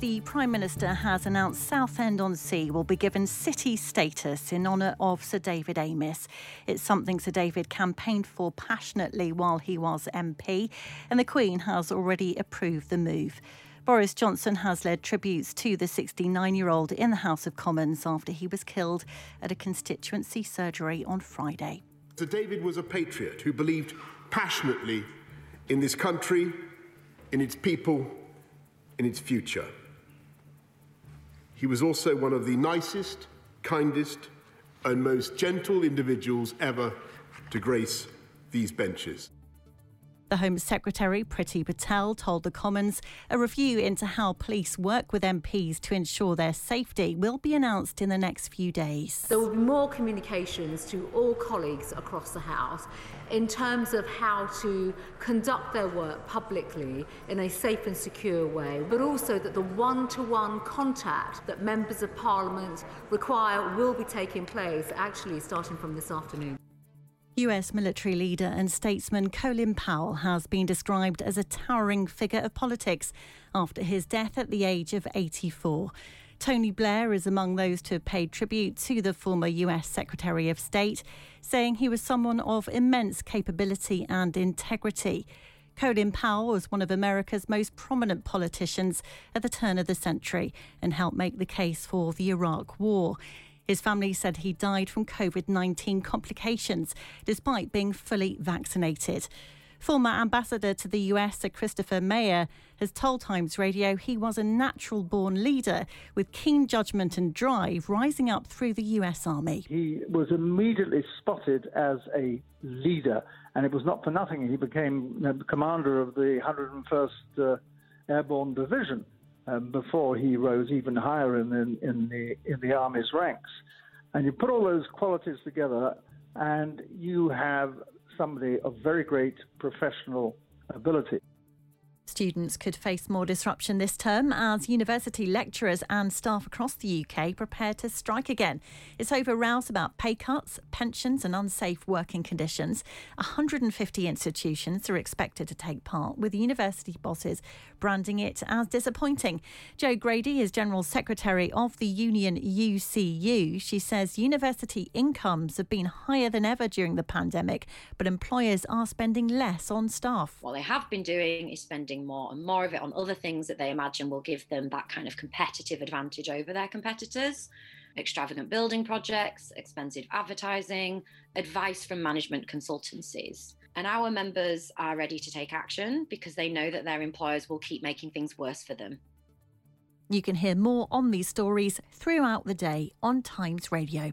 the Prime Minister has announced Southend on Sea will be given city status in honour of Sir David Amess. It's something Sir David campaigned for passionately while he was MP, and the Queen has already approved the move. Boris Johnson has led tributes to the 69 year old in the House of Commons after he was killed at a constituency surgery on Friday. Sir David was a patriot who believed passionately in this country, in its people, in its future. He was also one of the nicest, kindest, and most gentle individuals ever to grace these benches. The Home Secretary, Priti Patel, told the Commons a review into how police work with MPs to ensure their safety will be announced in the next few days. There will be more communications to all colleagues across the House in terms of how to conduct their work publicly in a safe and secure way, but also that the one to one contact that members of Parliament require will be taking place actually starting from this afternoon. US military leader and statesman Colin Powell has been described as a towering figure of politics after his death at the age of 84. Tony Blair is among those to have paid tribute to the former US Secretary of State, saying he was someone of immense capability and integrity. Colin Powell was one of America's most prominent politicians at the turn of the century and helped make the case for the Iraq War. His family said he died from COVID 19 complications despite being fully vaccinated. Former ambassador to the US, Sir Christopher Meyer, has told Times Radio he was a natural born leader with keen judgment and drive rising up through the US Army. He was immediately spotted as a leader, and it was not for nothing he became commander of the 101st uh, Airborne Division um, before he rose even higher in the, in the in the army's ranks. And you put all those qualities together, and you have somebody of very great professional ability. Students could face more disruption this term as university lecturers and staff across the UK prepare to strike again. It's over rows about pay cuts, pensions, and unsafe working conditions. 150 institutions are expected to take part, with university bosses branding it as disappointing. Jo Grady is General Secretary of the union UCU. She says university incomes have been higher than ever during the pandemic, but employers are spending less on staff. What they have been doing is spending more and more of it on other things that they imagine will give them that kind of competitive advantage over their competitors extravagant building projects, expensive advertising, advice from management consultancies. And our members are ready to take action because they know that their employers will keep making things worse for them. You can hear more on these stories throughout the day on Times Radio.